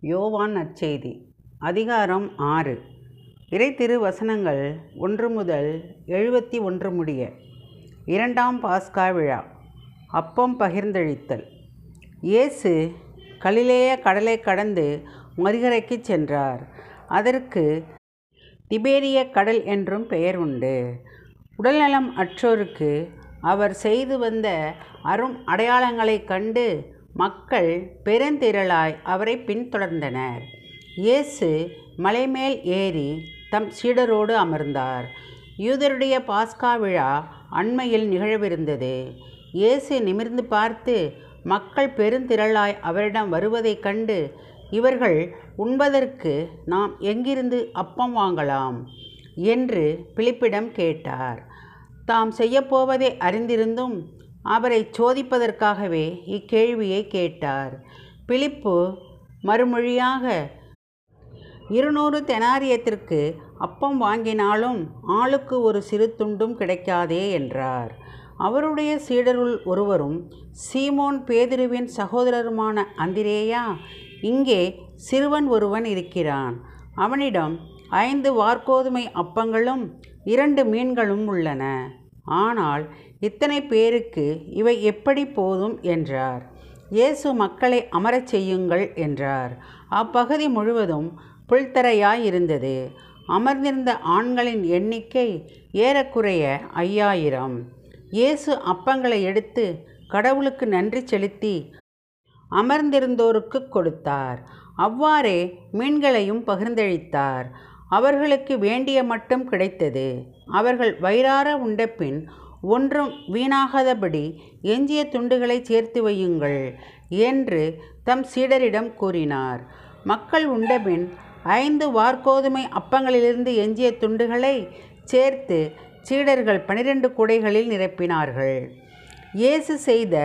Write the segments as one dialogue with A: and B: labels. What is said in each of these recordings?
A: யோவான் நற்செய்தி அதிகாரம் ஆறு. இறை திருவசனங்கள் ஒன்று முதல் எழுபத்தி ஒன்று முடிய இரண்டாம் பாஸ்கா விழா அப்பம் பகிர்ந்தளித்தல். இயேசு கலிலேய கடலை கடந்து மறுகரைக்கு சென்றார். அதற்கு திபேரிய கடல் என்றும் பெயர் உண்டு. உடல்நலம் அற்றோருக்கு அவர் செய்து வந்த அரும் அடையாளங்களைக் கண்டு மக்கள் பெருந்திரளாய் அவரை பின்தொடர்ந்தனர். இயேசு மலைமேல் ஏறி தம் சீடரோடு அமர்ந்தார். யூதருடைய பாஸ்கா விழா அண்மையில் நிகழவிருந்தது. இயேசு நிமிர்ந்து பார்த்து மக்கள் பெருந்திரளாய் அவரிடம் வருவதைக் கண்டு இவர்கள் உண்பதற்கு நாம் எங்கிருந்து அப்பம் வாங்கலாம் என்று பிலிப்பிடம் கேட்டார். தாம் செய்யப்போவதை அறிந்திருந்தும் அவரை சோதிப்பதற்காகவே இக்கேள்வியை கேட்டார். பிலிப்பு மறுமொழியாக இருநூறு தெனாரியத்திற்கு அப்பம் வாங்கினாலும் ஆளுக்கு ஒரு சிறு துண்டும் கிடைக்காதே என்றார். அவருடைய சீடருள் ஒருவரும் சீமோன் பேதிருவின் சகோதரருமான அந்திரேயா இங்கே சிறுவன் ஒருவன் இருக்கிறான். அவனிடம் ஐந்து வார்கோதுமை அப்பங்களும் இரண்டு மீன்களும் உள்ளன. ஆனால் இத்தனை பேருக்கு இவை எப்படி போதும் என்றார். இயேசு மக்களை அமரச் செய்யுங்கள் என்றார். அப்பகுதி முழுவதும் புல்தரையாயிருந்தது. அமர்ந்திருந்த ஆண்களின் எண்ணிக்கை ஏறக்குறைய ஐயாயிரம். இயேசு அப்பங்களை எடுத்து கடவுளுக்கு நன்றி செலுத்தி அமர்ந்திருந்தோருக்கு கொடுத்தார். அவ்வாறே மீன்களையும் பகிர்ந்தளித்தார். அவர்களுக்கு வேண்டிய மட்டும் கிடைத்தது. அவர்கள் வயிறார உண்டபின் ஒன்றும் வீணாகாதபடி எஞ்சிய துண்டுகளை சேர்த்து வையுங்கள் என்று தம் சீடரிடம் கூறினார். மக்கள் உண்டபின் ஐந்து வார்கோதுமை அப்பங்களிலிருந்து எஞ்சிய துண்டுகளை சேர்த்து சீடர்கள் பனிரெண்டு குடைகளில் நிரப்பினார்கள். இயேசு செய்த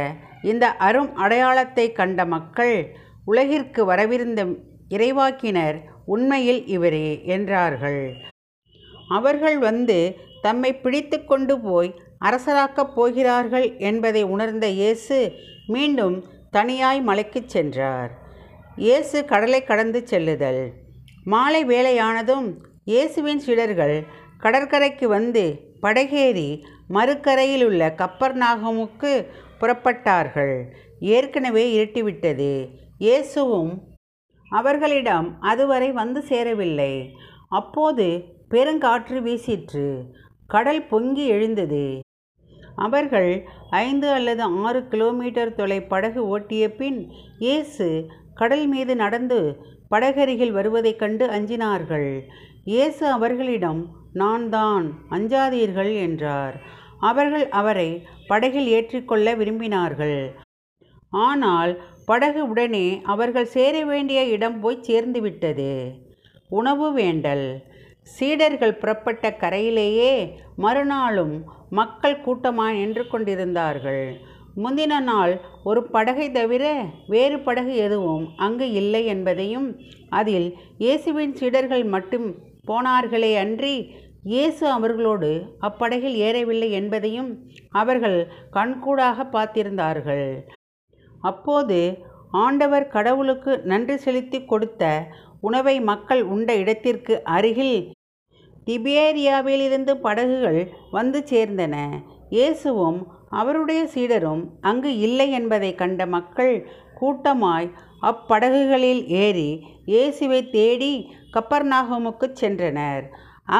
A: இந்த அரும் அடையாளத்தை கண்ட மக்கள் உலகிற்கு வரவிருந்த இறைவாக்கினர் உண்மையில் இவரே என்றார்கள். அவர்கள் வந்து தம்மை பிடித்து கொண்டு போய் அரசராக்கப் போகிறார்கள் என்பதை உணர்ந்த இயேசு மீண்டும் தனியாய் மலைக்குச் சென்றார். இயேசு கடலை கடந்து செல்லுதல். மாலை வேளையானதும் இயேசுவின் சிலர்கள் கடற்கரைக்கு வந்து படகேறி மறுக்கரையில் உள்ள கப்பர் நாகமுக்கு புறப்பட்டார்கள். ஏற்கனவே இருட்டிவிட்டது. இயேசுவும் அவர்களிடம் அதுவரை வந்து சேரவில்லை. அப்போது பெருங்காற்று வீசிற்று. கடல் பொங்கி எழுந்தது. அவர்கள் ஐந்து அல்லது ஆறு கிலோமீட்டர் தொலை படகு ஓட்டிய பின் இயேசு கடல் மீது நடந்து படகருகில் வருவதைக் கண்டு அஞ்சினார்கள். இயேசு அவர்களிடம் நான் தான் அஞ்சாதீர்கள் என்றார். அவர்கள் அவரை படகில் ஏற்றிக்கொள்ள விரும்பினார்கள். ஆனால் படகு உடனே அவர்கள் சேர வேண்டிய இடம் போய் சேர்ந்துவிட்டது. உணவு வேண்டல் சீடர்கள் புறப்பட்ட கரையிலேயே மறுநாளும் மக்கள் கூட்டமாய் நின்று கொண்டிருந்தார்கள். முந்தின நாள் ஒரு படகை தவிர வேறு படகு எதுவும் அங்கு இல்லை என்பதையும் அதில் இயேசுவின் சீடர்கள் மட்டும் போனார்களே அன்றி இயேசு அவர்களோடு அப்படகில் ஏறவில்லை என்பதையும் அவர்கள் கண்கூடாக பார்த்திருந்தார்கள். அப்போது ஆண்டவர் கடவுளுக்கு நன்றி செலுத்தி கொடுத்த உணவை மக்கள் உண்ட இடத்திற்கு அருகில் டிபேரியாவிலிருந்து படகுகள் வந்து சேர்ந்தன. இயேசுவும் அவருடைய சீடரும் அங்கு இல்லை என்பதை கண்ட மக்கள் கூட்டமாய் அப்படகுகளில் ஏறி இயேசுவை தேடி கப்பர்நாகமுக்கு சென்றனர்.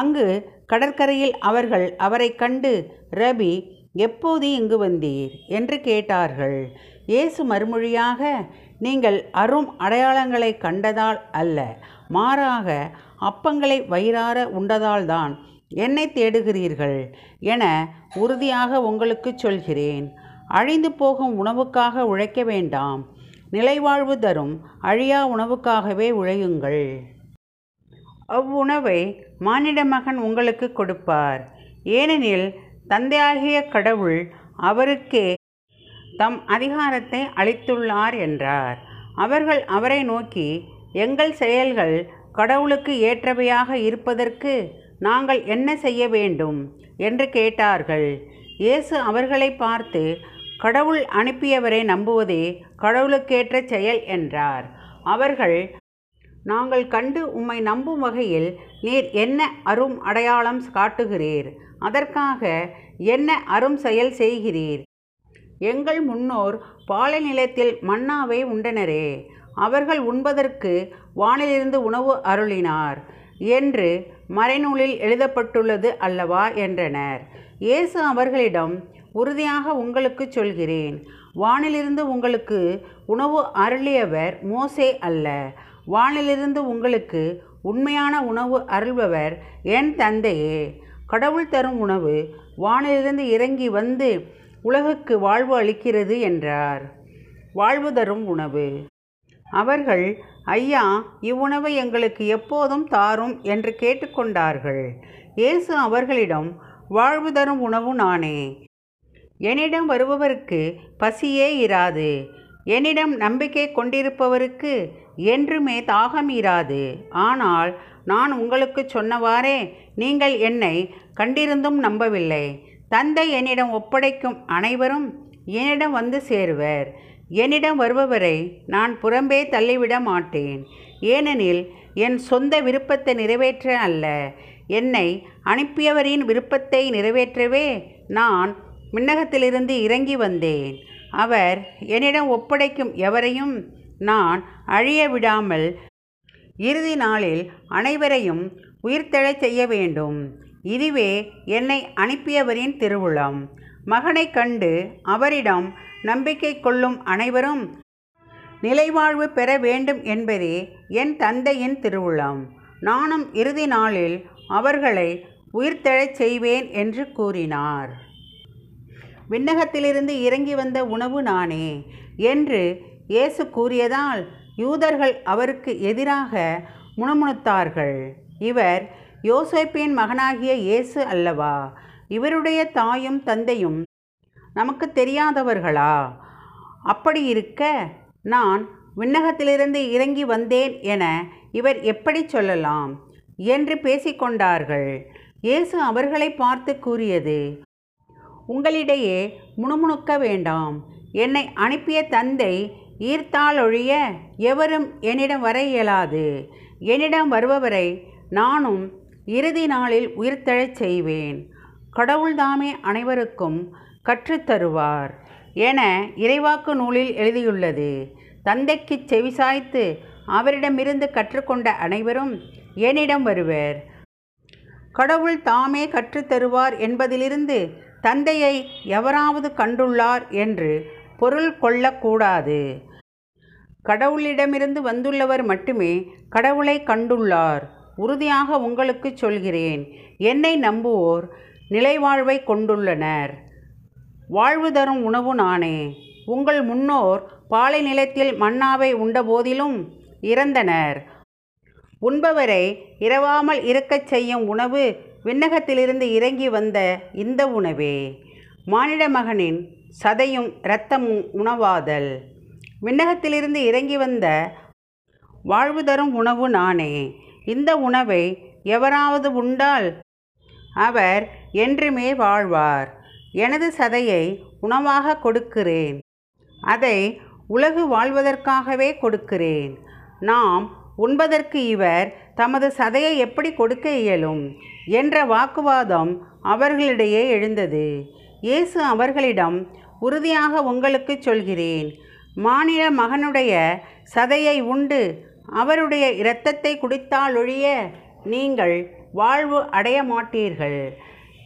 A: அங்கு கடற்கரையில் அவர்கள் அவரை கண்டு ரபி எப்போது இங்கு வந்தீர்? என்று கேட்டார்கள். இயேசு மறுமொழியாக நீங்கள் அரும் அடையாளங்களை கண்டதால் அல்ல மாறாக அப்பங்களை வயிறார உண்டதால்தான் என்னை தேடுகிறீர்கள் என உறுதியாக உங்களுக்கு சொல்கிறேன். அழிந்து போகும் உணவுக்காக உழைக்க வேண்டாம். நிலைவாழ்வு தரும் அழியா உணவுக்காகவே உழையுங்கள். அவ்வுணவை மானிட மகன் உங்களுக்கு கொடுப்பார். ஏனெனில் தந்தையாகிய கடவுள் அவருக்கே தம் அதிகாரத்தை அளித்துள்ளார் என்றார். அவர்கள் அவரை நோக்கி எங்கள் செயல்கள் கடவுளுக்கு ஏற்றவையாக இருப்பதற்கு நாங்கள் என்ன செய்ய வேண்டும்? என்று கேட்டார்கள். இயேசு அவர்களை பார்த்து கடவுள் அனுப்பியவரை நம்புவதே கடவுளுக்கேற்ற செயல் என்றார். அவர்கள் நாங்கள் கண்டு உம்மை நம்பும் வகையில் நீர் என்ன அரும் அடையாளம் காட்டுகிறீர்? அதற்காக என்ன அரும் செயல் செய்கிறீர்? எங்கள் முன்னோர் பாலை நிலத்தில் மன்னாவை உண்டனரே அவர்கள் உண்பதற்கு வானிலிருந்து உணவு அருளினார் என்று மறைநூலில் எழுதப்பட்டுள்ளது அல்லவா என்றனர். இயேசு அவர்களிடம் உறுதியாக உங்களுக்கு சொல்கிறேன் வானிலிருந்து உங்களுக்கு உணவு அருளியவர் மோசே அல்ல. வானிலிருந்து உங்களுக்கு உண்மையான உணவு அருள்பவர் என் தந்தையே. கடவுள் தரும் உணவு வானிலிருந்து இறங்கி வந்து உலகுக்கு வாழ்வு அளிக்கிறது என்றார். வாழ்வு தரும் உணவு. அவர்கள் ஐயா இவ்வுணவை எங்களுக்கு எப்போதும் தாரும் என்று கேட்டுக்கொண்டார்கள். இயேசு அவர்களிடம் வாழ்வு தரும் உணவு நானே. என்னிடம் வருபவருக்கு பசியே இராது. என்னிடம் நம்பிக்கை கொண்டிருப்பவருக்கு என்றுமே தாகம் இராது. ஆனால் நான் உங்களுக்கு சொன்னவாறே நீங்கள் என்னை கண்டிருந்தும் நம்பவில்லை. தந்தை என்னிடம் ஒப்படைக்கும் அனைவரும் என்னிடம் வந்து சேருவர். என்னிடம் வருபவரை நான் புறம்பே தள்ளிவிட மாட்டேன். ஏனெனில் என் சொந்த விருப்பத்தை நிறைவேற்ற அல்ல. என்னை அனுப்பியவரின் விருப்பத்தை நிறைவேற்றவே நான் மின்னகத்திலிருந்து இறங்கி வந்தேன். அவர் என்னிடம் ஒப்படைக்கும் எவரையும் நான் அழிய விடாமல் இறுதி நாளில் அனைவரையும் உயிர்த்தெழச் செய்ய வேண்டும். இதுவே என்னை அனுப்பியவரின் திருவுளம். மகனை கண்டு அவரிடம் நம்பிக்கை கொள்ளும் அனைவரும் நிலைவாழ்வு பெற வேண்டும் என்பதே என் தந்தையின் திருவுளம். நானும் இறுதி நாளில் அவர்களை உயிர்த்தெழச் செய்வேன் என்று கூறினார். விண்ணகத்திலிருந்து இறங்கி வந்த உணவு நானே என்று இயேசு கூறியதால் யூதர்கள் அவருக்கு எதிராக முணுமுணுத்தார்கள். இவர் யோசேப்பின் மகனாகிய இயேசு அல்லவா? இவருடைய தாயும் தந்தையும் நமக்கு தெரியாதவர்களா? அப்படி இருக்க நான் விண்ணகத்திலிருந்து இறங்கி வந்தேன் என இவர் எப்படி சொல்லலாம்? என்று பேசிக்கொண்டார்கள். இயேசு அவர்களை பார்த்து கூறியது உங்களிடையே முணுமுணுக்க வேண்டாம். என்னை அனுப்பிய தந்தை ஈர்த்தாலொழிய எவரும் என்னிடம் வர இயலாது. என்னிடம் வருபவரை நானும் இறுதி நாளில் உயிர்த்தெழச் செய்வேன். கடவுள்தாமே அனைவருக்கும் கற்றுத்தருவார் என இறைவாக்கு நூலில் எழுதியுள்ளது. தந்தைக்கு செவிசாய்த்து அவரிடமிருந்து கற்றுக்கொண்ட அனைவரும் என்னிடம் வருவர். கடவுள் தாமே கற்றுத்தருவார் என்பதிலிருந்து தந்தையை எவராவது கண்டுள்ளார் என்று பொருள் கொள்ளக்கூடாது கடவுளிடமிருந்து வந்துள்ளவர் மட்டுமே கடவுளை கண்டுள்ளார். உறுதியாக உங்களுக்கு சொல்கிறேன் என்னை நம்புவோர் நிலைவாழ்வை கொண்டுள்ளனர். வாழ்வு தரும் உணவு நானே. உங்கள் முன்னோர் பாலை நிலத்தில் மன்னாவை உண்டபோதிலும் இறந்தனர். உண்பவரை இரவாமல் இருக்கச் செய்யும் உணவு விண்ணகத்திலிருந்து இறங்கி வந்த இந்த உணவே. மானிட மகனின் சதையும் இரத்தமும் உணவாதல். விண்ணகத்திலிருந்து இறங்கி வந்த வாழ்வு தரும் உணவு நானே இந்த உணவை எவராவது உண்டால் அவர் என்றுமே வாழ்வார். எனது சதையை உணவாக கொடுக்கிறேன். அதை உலகு வாழ்வதற்காகவே கொடுக்கிறேன். நாம் உண்பதற்கு இவர் தமது சதையை எப்படி கொடுக்க இயலும்? என்ற வாக்குவாதம் அவர்களிடையே எழுந்தது. இயேசு அவர்களிடம் உறுதியாக உங்களுக்கு சொல்கிறேன். மானிட மகனுடைய சதையை உண்டு. அவருடைய இரத்தத்தை குடித்தாலொழிய நீங்கள் வாழ்வு அடைய மாட்டீர்கள்.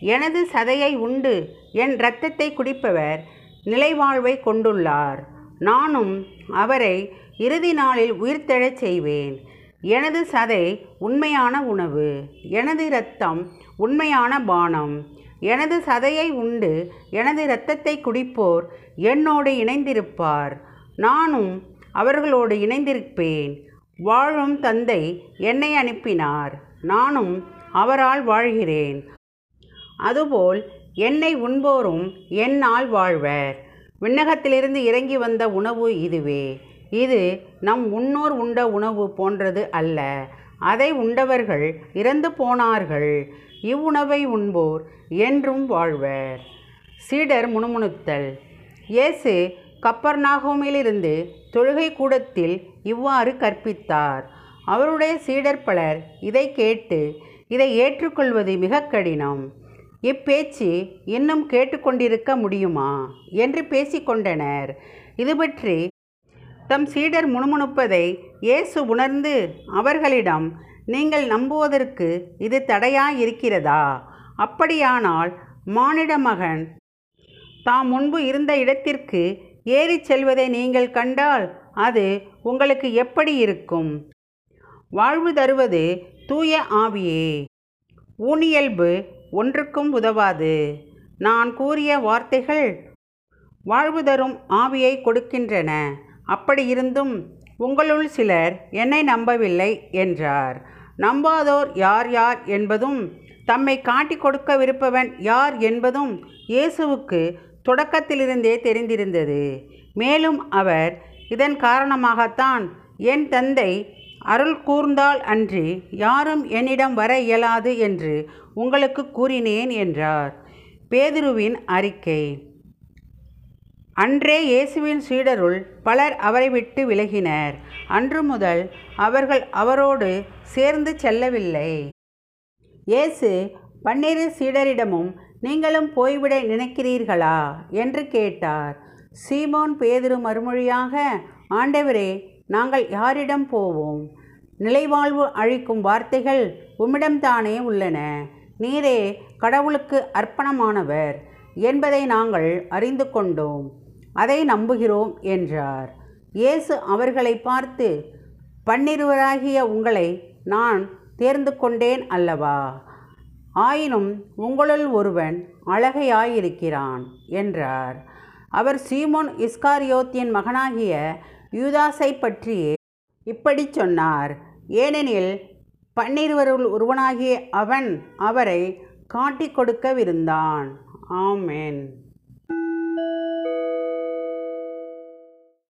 A: எனது சதையை உண்டு. என் இரத்தத்தை குடிப்பவர் நிலைவாழ்வை கொண்டுள்ளார். நானும் அவரை இறுதி நாளில் உயிர்த்தெழச் செய்வேன். எனது சதை உண்மையான உணவு. எனது இரத்தம் உண்மையான பானம். எனது சதையை உண்டு. எனது இரத்தத்தை குடிப்போர் என்னோடு இணைந்திருப்பார். நானும் அவர்களோடு இணைந்திருப்பேன். வாழும் தந்தை என்னை அனுப்பினார். நானும் அவரால் வாழ்கிறேன். அதுபோல் என்னை உண்போரும் என்னால் வாழ்வர். விண்ணகத்திலிருந்து இறங்கி வந்த உணவு இதுவே. இது நம் முன்னோர் உண்ட உணவு போன்றது அல்ல. அதை உண்டவர்கள் இறந்து போனார்கள். இவ்வுணவை உண்போர் என்றும் வாழ்வர். சீடர் முணுமுணுத்தல். இயேசு கப்பர்நாகோமிலிருந்து தொழுகை கூடத்தில் இவ்வாறு கற்பித்தார். அவருடைய சீடர் பலர் இதை கேட்டு இதை ஏற்றுக்கொள்வது மிக கடினம். இப்பேச்சு இன்னும் கேட்டுக்கொண்டிருக்க முடியுமா என்று பேசிக்கொண்டனர். இது பற்றி தம் சீடர் முணுமுணுப்பதை இயேசு உணர்ந்து அவர்களிடம் நீங்கள் நம்புவதற்கு இது தடையாயிருக்கிறதா? அப்படியானால் மானிட மகன் தாம் முன்பு இருந்த இடத்திற்கு ஏறிச் செல்வதை நீங்கள் கண்டால் அது உங்களுக்கு எப்படி இருக்கும்? வாழ்வு தருவது தூய ஆவியே. ஊனியல்பு ஒன்றுக்கும் உதவாது. நான் கூறிய வார்த்தைகள் வாழ்வு தரும் ஆவியை கொடுக்கின்றன. அப்படியிருந்தும் உங்களுள் சிலர் என்னை நம்பவில்லை என்றார். நம்பாதோர் யார் யார் என்பதும் தம்மை காட்டிக் கொடுக்கவிருப்பவன் யார் என்பதும் இயேசுவுக்கு தொடக்கத்திலிருந்தே தெரிந்திருந்தது. மேலும் அவர் இதன் காரணமாகத்தான் என் தந்தை அருள் கூர்ந்தால் அன்றி யாரும் என்னிடம் வர இயலாது என்று உங்களுக்கு கூறினேன் என்றார். பேதுருவின் அறிக்கை. அன்றே இயேசுவின் சீடருள் பலர் அவரை விட்டு விலகினர். அன்று முதல் அவர்கள் அவரோடு சேர்ந்து செல்லவில்லை. இயேசு பன்னிரு சீடரிடமும் நீங்களும் போய்விட நினைக்கிறீர்களா? என்று கேட்டார். சீமோன் பேதுரு மறுமொழியாக ஆண்டவரே நாங்கள் யாரிடம் போவோம்? நிலைவாழ்வு அழிக்கும் வார்த்தைகள் உம்மிடம்தானே உள்ளன. நீரே கடவுளுக்கு அர்ப்பணமானவர் என்பதை நாங்கள் அறிந்து கொண்டோம். அதை நம்புகிறோம் என்றார். இயேசு அவர்களை பார்த்து பன்னிருவராகிய உங்களை நான் தேர்ந்து கொண்டேன் அல்லவா? ஆயினும் உங்களுள் ஒருவன் அழகையாயிருக்கிறான் என்றார். அவர் சீமோன் இஸ்காரியோத்தியின் மகனாகிய யூதாஸை பற்றியே இப்படி சொன்னார். ஏனெனில் பன்னிருவருள் ஒருவனாகிய அவன் அவரை காட்டிக் கொடுக்கவிருந்தான். ஆமென்.